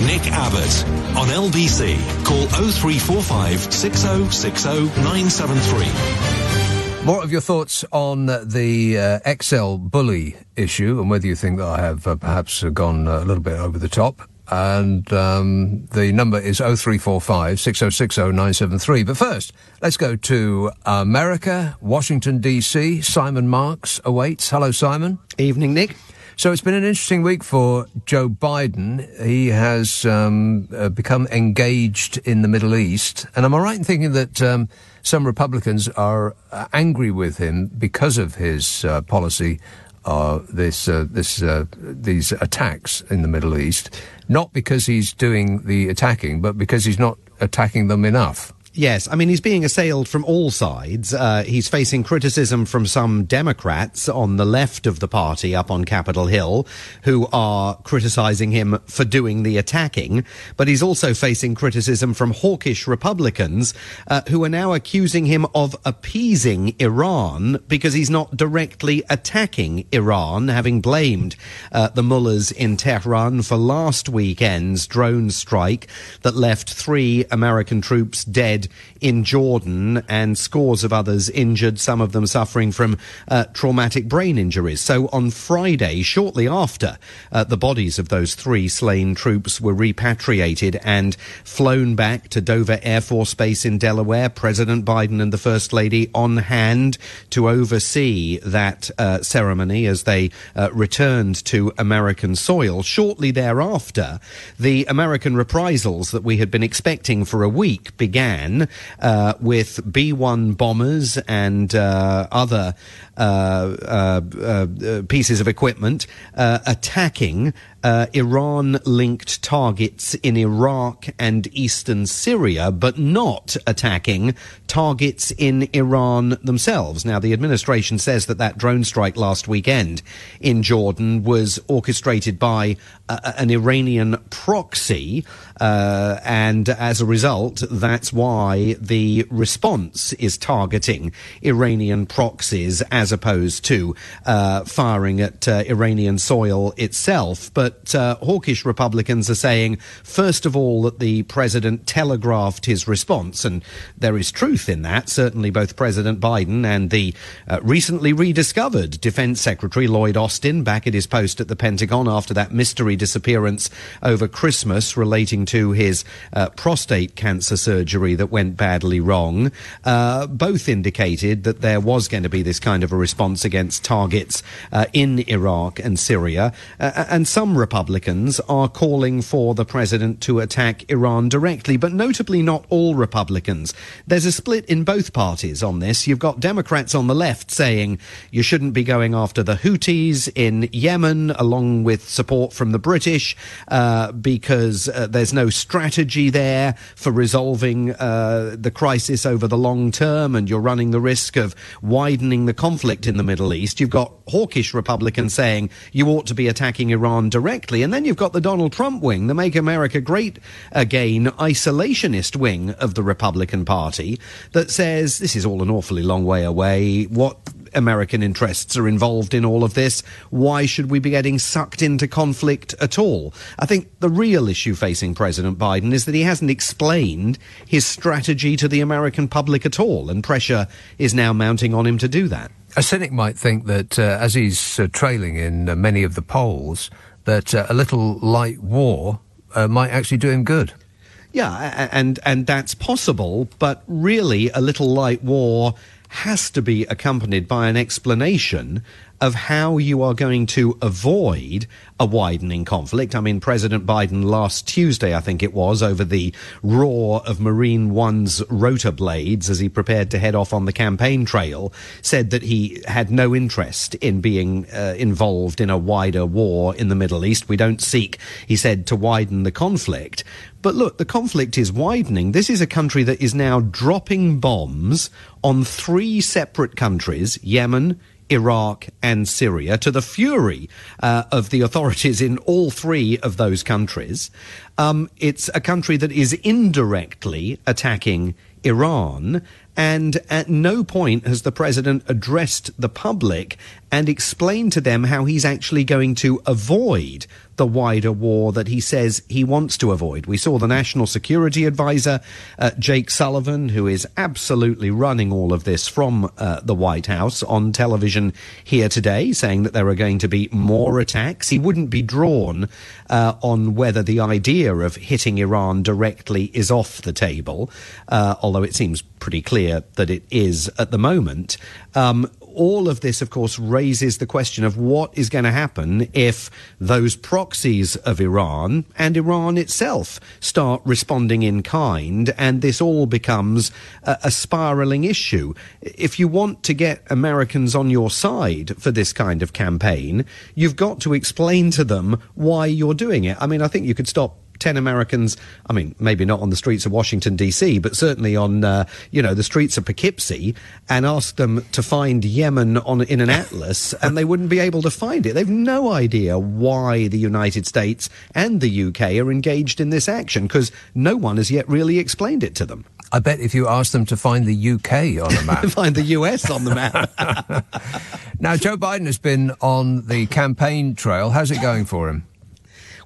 Nick Abbott on LBC. Call 0345 6060 973. More of your thoughts on the uh, XL bully issue and whether you think that I have uh, perhaps gone a little bit over the top. And um, the number is 0345 6060 973. But first, let's go to America, Washington, D.C. Simon Marks awaits. Hello, Simon. Evening, Nick. So it's been an interesting week for Joe Biden. He has um, uh, become engaged in the Middle East. And am I right in thinking that um, some Republicans are uh, angry with him because of his uh, policy, uh, this, uh, this, uh, these attacks in the Middle East? Not because he's doing the attacking, but because he's not attacking them enough. Yes, I mean, he's being assailed from all sides. Uh, he's facing criticism from some Democrats on the left of the party up on Capitol Hill who are criticizing him for doing the attacking. But he's also facing criticism from hawkish Republicans uh, who are now accusing him of appeasing Iran because he's not directly attacking Iran, having blamed uh, the mullahs in Tehran for last weekend's drone strike that left three American troops dead in Jordan and scores of others injured, some of them suffering from uh, traumatic brain injuries. So on Friday, shortly after uh, the bodies of those three slain troops were repatriated and flown back to Dover Air Force Base in Delaware, President Biden and the First Lady on hand to oversee that uh, ceremony as they uh, returned to American soil. Shortly thereafter, the American reprisals that we had been expecting for a week began uh, with B 1 bombers and uh, other Uh, uh, uh, pieces of equipment attacking Iran linked targets in Iraq and eastern Syria, but not attacking targets in Iran themselves. Now, the administration says that that drone strike last weekend in Jordan was orchestrated by an Iranian proxy, uh, and as a result, that's why the response is targeting Iranian proxies as opposed to uh, firing at uh, Iranian soil itself. But uh, hawkish Republicans are saying, first of all, that the president telegraphed his response, and there is truth in that. Certainly, both President Biden and the uh, recently rediscovered Defense Secretary Lloyd Austin back at his post at the Pentagon after that mystery disappearance over Christmas relating to his uh, prostate cancer surgery that went badly wrong, both indicated that there was going to be this kind of a response against targets uh, in Iraq and Syria. Uh, and some Republicans are calling for the president to attack Iran directly, but notably not all Republicans. There's a split in both parties on this. You've got Democrats on the left saying you shouldn't be going after the Houthis in Yemen, along with support from the British, uh, because uh, there's no strategy there for resolving uh, the crisis over the long term, and you're running the risk of widening the conflict in the Middle East. You've got hawkish Republicans saying you ought to be attacking Iran directly, and then you've got the Donald Trump wing, the Make America Great Again isolationist wing of the Republican Party, that says this is all an awfully long way away. What American interests are involved in all of this. Why should we be getting sucked into conflict at all? I think the real issue facing President Biden is that he hasn't explained his strategy to the American public at all, and pressure is now mounting on him to do that. A cynic might think that uh, as he's uh, trailing in uh, many of the polls, that uh, a little light war uh, might actually do him good. Yeah, and and that's possible, but really, a little light war has to be accompanied by an explanation of how you are going to avoid a widening conflict. I mean, President Biden last Tuesday, I think it was, over the roar of Marine One's rotor blades as he prepared to head off on the campaign trail, said that he had no interest in being uh, involved in a wider war in the Middle East. We don't seek, he said, to widen the conflict. But look, the conflict is widening. This is a country that is now dropping bombs on three separate countries Yemen, Iraq and Syria to the fury uh, of the authorities in all three of those countries. Um, it's a country that is indirectly attacking Iran. And at no point has the president addressed the public and explain to them how he's actually going to avoid the wider war that he says he wants to avoid. We saw the National Security Advisor, uh, Jake Sullivan, who is absolutely running all of this from uh, the White House on television here today, saying that there are going to be more attacks. He wouldn't be drawn uh, on whether the idea of hitting Iran directly is off the table, uh, although it seems pretty clear that it is at the moment. Um, all of this, of course, raises the question of what is going to happen if those proxies of Iran and Iran itself start responding in kind, and this all becomes a, a spiraling issue. If you want to get Americans on your side for this kind of campaign, you've got to explain to them why you're doing it. I mean, I think you could stop 10 Americans, I mean, maybe not on the streets of Washington, D.C., but certainly on, uh, you know, the streets of Poughkeepsie and ask them to find Yemen on, in an atlas and they wouldn't be able to find it. They've no idea why the United States and the UK are engaged in this action because no one has yet really explained it to them. I bet if you ask them to find the UK on the map, find the US on the map. now, Joe Biden has been on the campaign trail. How's it going for him?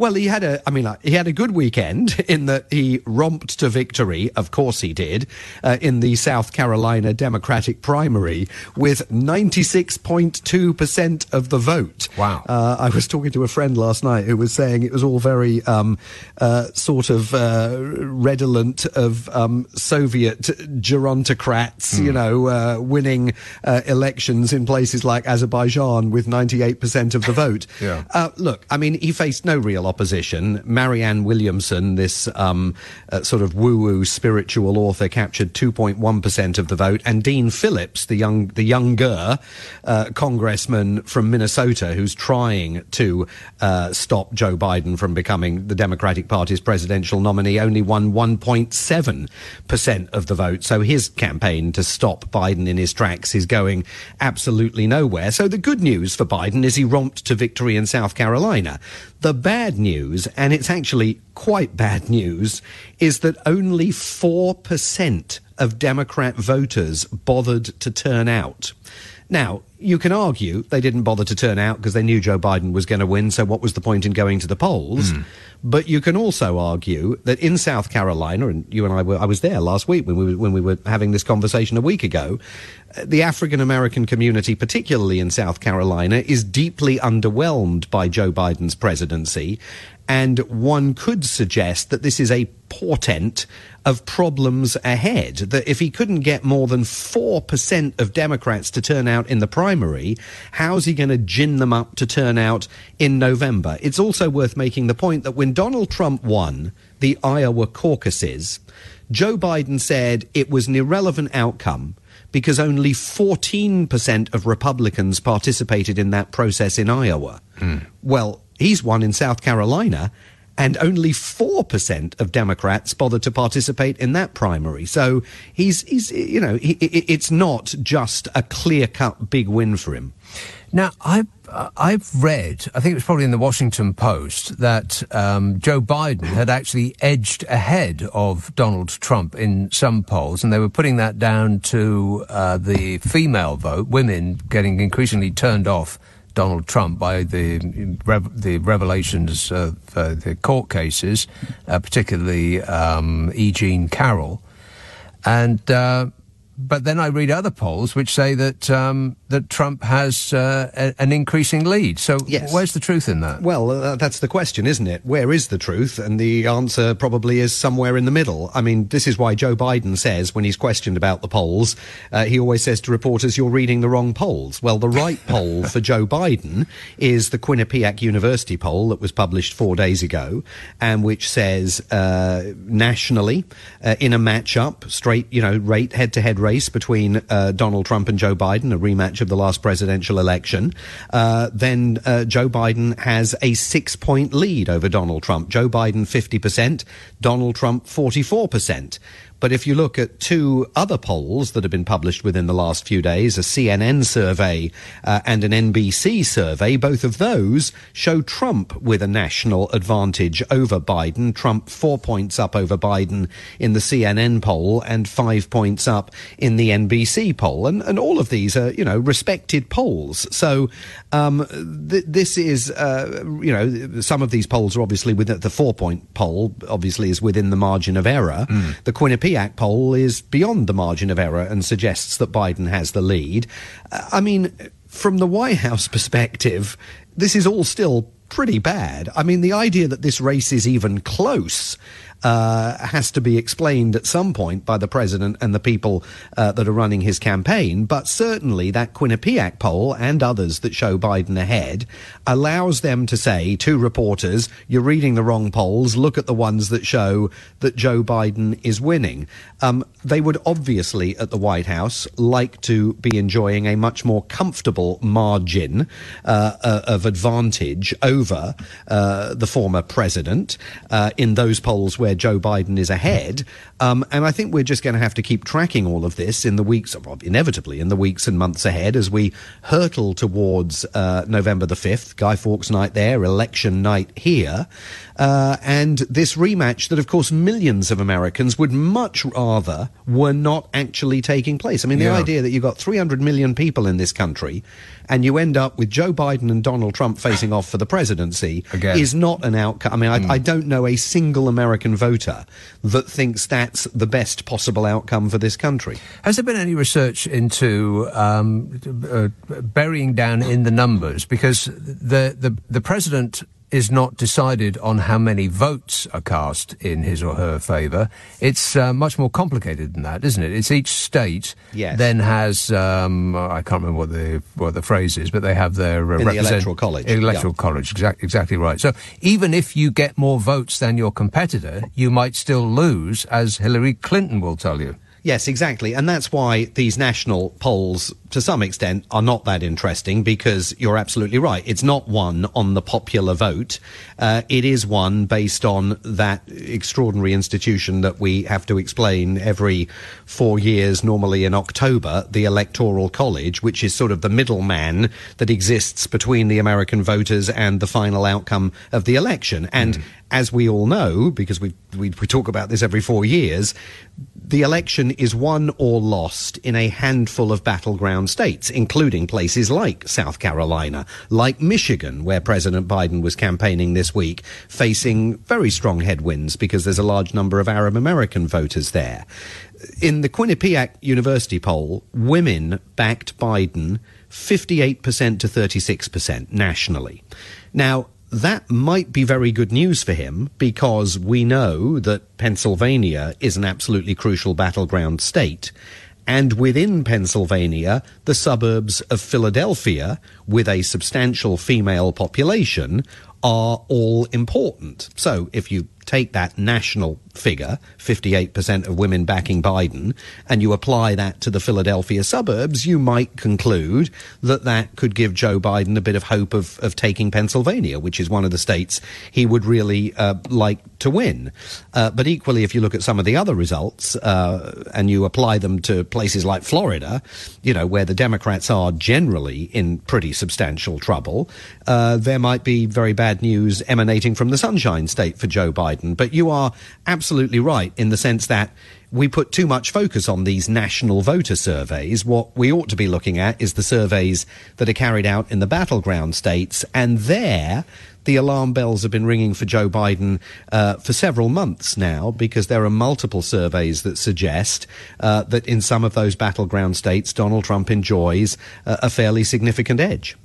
Well, he had a, I mean, he had a good weekend in that he romped to victory. Of course he did, uh, in the South Carolina Democratic primary with 96.2% of the vote. Wow. Uh, I was talking to a friend last night who was saying it was all very, um, uh, sort of, uh, redolent of, um, Soviet gerontocrats, mm. you know, uh, winning, uh, elections in places like Azerbaijan with 98% of the vote. yeah. look, I mean, he faced no real opposition. Marianne Williamson, this um, uh, sort of woo-woo spiritual author, captured 2.1% of the vote, and Dean Phillips, the young, the younger uh, congressman from Minnesota, who's trying to uh, stop Joe Biden from becoming the Democratic Party's presidential nominee, only won 1.7% of the vote. So his campaign to stop Biden in his tracks is going absolutely nowhere. So the good news for Biden is he romped to victory in South Carolina. The bad news, and it's actually quite bad news, is that only 4% of Democrat voters bothered to turn out. Now, you can argue they didn't bother to turn out because they knew Joe Biden was going to win, so what was the point in going to the polls? Mm. But you can also argue that in South Carolina, and you and I were, I was there last week when we were, when we were having this conversation a week ago, the African American community, particularly in South Carolina, is deeply underwhelmed by Joe Biden's presidency. And one could suggest that this is a portent of problems ahead. That if he couldn't get more than 4% of Democrats to turn out in the primary, how's he going to gin them up to turn out in November? It's also worth making the point that when Donald Trump won the Iowa caucuses, Joe Biden said it was an irrelevant outcome because only 14% of Republicans participated in that process in Iowa. Mm. Well, he's won in South Carolina and only 4% of Democrats bothered to participate in that primary. So he's, he's you know, he, it's not just a clear cut big win for him. Now, I've, uh, I've read, I think it was probably in the Washington Post, that um, Joe Biden had actually edged ahead of Donald Trump in some polls, and they were putting that down to uh, the female vote, women getting increasingly turned off Donald Trump by the the revelations of uh, the court cases, uh, particularly um, E. Jean Carroll, and uh, but then I read other polls which say that um, that Trump has uh, a, an increasing lead. So Yes. where's the truth in that? Well, uh, that's the question, isn't it? Where is the truth? And the answer probably is somewhere in the middle. I mean, this is why Joe Biden says, when he's questioned about the polls, uh, he always says to reporters, you're reading the wrong polls. Well, the right poll for Joe Biden is the Quinnipiac University poll that was published four days ago, and which says uh, nationally, uh, in a matchup, straight, you know, rate head to head race between uh, Donald Trump and Joe Biden, a rematch of the last presidential election, uh, then uh, Joe Biden has a six point lead over Donald Trump. Joe Biden 50%, Donald Trump 44%. But if you look at two other polls that have been published within the last few days, a CNN survey uh, and an NBC survey, both of those show Trump with a national advantage over Biden. Trump four points up over Biden in the CNN poll and five points up in the NBC poll. And, and all of these are, you know, respected polls. So um, th- this is, uh, you know, some of these polls are obviously within the four point poll, obviously, is within the margin of error. The Quinnipiac poll is beyond the margin of error and suggests that Biden has the lead. Uh, I mean, from the White House perspective, this is all still pretty bad. I mean, the idea that this race is even close uh, has to be explained at some point by the president and the people uh, that are running his campaign. But certainly that Quinnipiac poll and others that show Biden ahead allows them to say to reporters, you're reading the wrong polls. Look at the ones that show that Joe Biden is winning. Um, they would obviously at the White House like to be enjoying a much more comfortable margin uh, uh, of advantage over uh, the former president uh, in those polls where Joe Biden is ahead. Um, and I think we're just going to have to keep tracking all of this in the weeks, inevitably in the weeks and months ahead as we hurtle towards uh, November the 5th, Guy Fawkes night there, election night here. Uh, and this rematch that, of course, millions of Americans would much rather were not actually taking place. I mean, the Yeah. idea that you've got 300 million people in this country and you end up with Joe Biden and Donald Trump facing off for the presidency Again. is not an outcome. I mean, I, I don't know a single American voter that thinks that's the best possible outcome for this country. Has there been any research into um, uh, burying down in the numbers? Because the, the, the president is not decided on how many votes are cast in his or her favour. It's uh, much more complicated than that, isn't it? It's each state Yes. then has um, I can't remember what the what the phrase is, but they have their uh, the Electoral College, Electoral yeah. college, exact, exactly right. So even if you get more votes than your competitor, you might still lose, as Hillary Clinton will tell you. Yes, exactly. And that's why these national polls, to some extent, are not that interesting because you're absolutely right. It's not won on the popular vote. Uh, it is won based on that extraordinary institution that we have to explain every four years, normally in October, the Electoral College, which is sort of the middleman that exists between the American voters and the final outcome of the election. And as we all know, because we, we, we talk about this every four years, the election is won or lost in a handful of battleground states, including places like South Carolina, like Michigan, where President Biden was campaigning this week, facing very strong headwinds because there's a large number of Arab American voters there. In the Quinnipiac University poll, women backed Biden 58% to 36% nationally. Now, that might be very good news for him because we know that Pennsylvania is an absolutely crucial battleground state. And within Pennsylvania, the suburbs of Philadelphia, with a substantial female population, are all important. So if you take that national figure, 58% of women backing Biden, and you apply that to the Philadelphia suburbs, you might conclude that that could give Joe Biden a bit of hope of, of taking Pennsylvania, which is one of the states he would really uh, like to win. Uh, but equally, if you look at some of the other results uh, and you apply them to places like Florida, you know, where the Democrats are generally in pretty substantial trouble, uh, there might be very bad news emanating from the Sunshine State for Joe Biden. But you are absolutely right in the sense that we put too much focus on these national voter surveys. What we ought to be looking at is the surveys that are carried out in the battleground states, and there the alarm bells have been ringing for Joe Biden uh, for several months now because there are multiple surveys that suggest uh, that in some of those battleground states, Donald Trump enjoys uh, a fairly significant edge.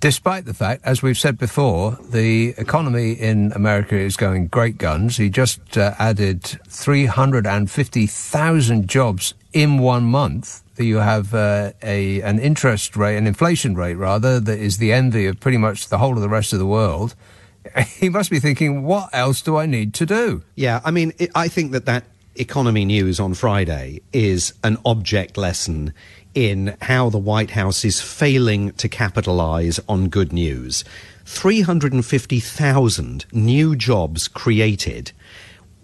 Despite the fact, as we've said before, the economy in America is going great guns. He just uh, added 350,000 jobs in one month. You have uh, a an interest rate, an inflation rate rather, that is the envy of pretty much the whole of the rest of the world. He must be thinking, what else do I need to do? Yeah, I mean, it, I think that that economy news on Friday is an object lesson in how the White House is failing to capitalize on good news. 350,000 new jobs created,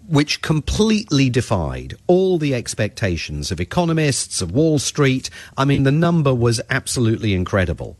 which completely defied all the expectations of economists, of Wall Street. I mean, the number was absolutely incredible.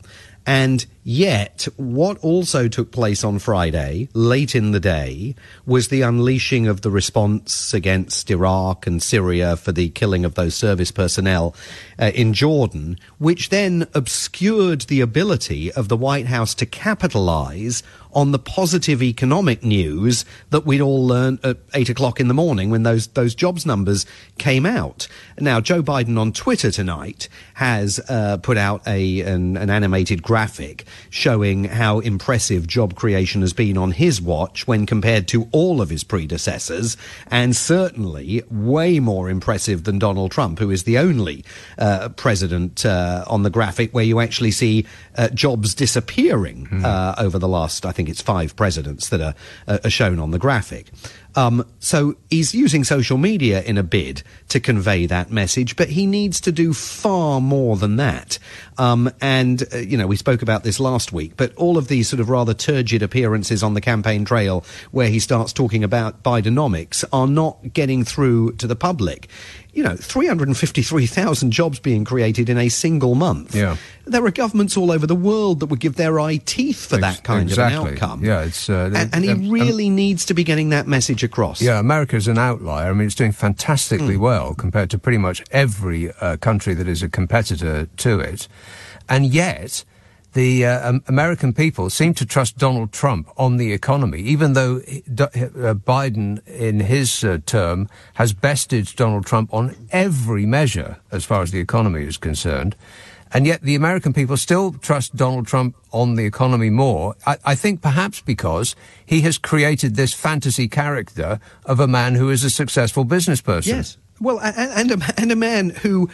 And yet, what also took place on Friday, late in the day, was the unleashing of the response against Iraq and Syria for the killing of those service personnel uh, in Jordan, which then obscured the ability of the White House to capitalize on the positive economic news that we'd all learned at eight o'clock in the morning when those those jobs numbers came out. Now, Joe Biden on Twitter tonight has uh, put out a an, an animated graphic showing how impressive job creation has been on his watch when compared to all of his predecessors, and certainly way more impressive than Donald Trump, who is the only uh, president uh, on the graphic where you actually see uh, jobs disappearing mm. over the last, I think think it's five presidents that are, uh, are shown on the graphic. Um, so he's using social media in a bid to convey that message, but he needs to do far more than that. Um, and, uh, you know, we spoke about this last week, but all of these sort of rather turgid appearances on the campaign trail where he starts talking about Bidenomics are not getting through to the public you know, 353,000 jobs being created in a single month. Yeah. There are governments all over the world that would give their eye teeth for that kind exactly. of an outcome. Yeah, it's uh, and, and, he um, really um, needs to be getting that message across. Yeah, America is an outlier. I mean, it's doing fantastically mm. well compared to pretty much every uh, country that is a competitor to it, and yet the uh, American people seem to trust Donald Trump on the economy, even though uh, Biden, in his uh, term, has bested Donald Trump on every measure as far as the economy is concerned. And yet the American people still trust Donald Trump on the economy more. I, I, think perhaps because he has created this fantasy character of a man who is a successful business person. Yes. Well, and, and, a, and a man who,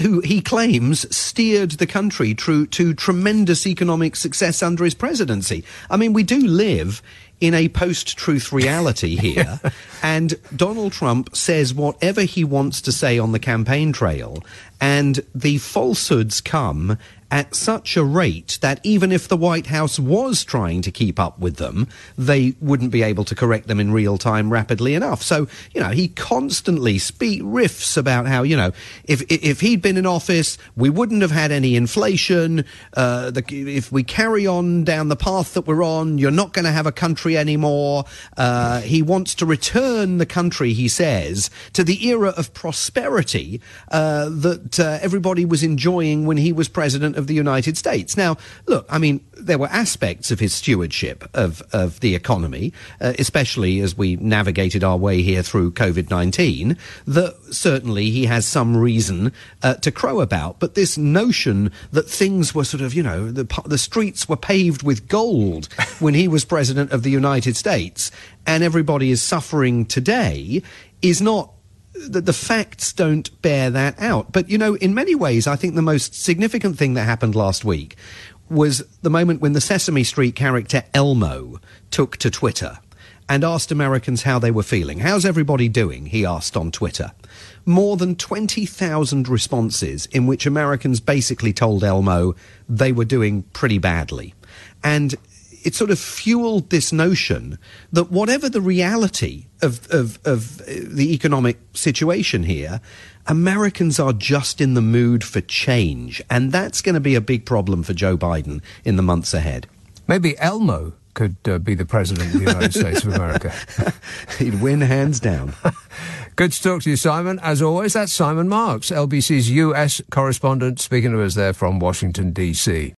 who he claims steered the country through to tremendous economic success under his presidency. I mean, we do live in a post truth reality here. and Donald Trump says whatever he wants to say on the campaign trail, and the falsehoods come at such a rate that even if the White House was trying to keep up with them, they wouldn't be able to correct them in real time rapidly enough. So, you know, he constantly speak riffs about how, you know, if if he'd been in office, we wouldn't have had any inflation. Uh, the, if we carry on down the path that we're on, you're not going to have a country anymore. Uh, he wants to return the country, he says, to the era of prosperity uh, that uh, everybody was enjoying when he was president of the United States. Now, look, I mean, there were aspects of his stewardship of, of the economy, uh, especially as we navigated our way here through COVID 19, that certainly he has some reason uh, to crow about. But this notion that things were sort of, you know, the, the streets were paved with gold when he was president of the United States and everybody is suffering today is not the, the facts don't bear that out. But, you know, in many ways, I think the most significant thing that happened last week was the moment when the Sesame Street character Elmo took to Twitter and asked Americans how they were feeling. How's everybody doing? He asked on Twitter. More than 20,000 responses in which Americans basically told Elmo they were doing pretty badly. And it sort of fueled this notion that whatever the reality of, of, of the economic situation here, Americans are just in the mood for change. And that's going to be a big problem for Joe Biden in the months ahead. Maybe Elmo could uh, be the president of the United States of America. He'd win hands down. Good to talk to you, Simon. As always, that's Simon Marks, LBC's US correspondent, speaking to us there from Washington, D.C.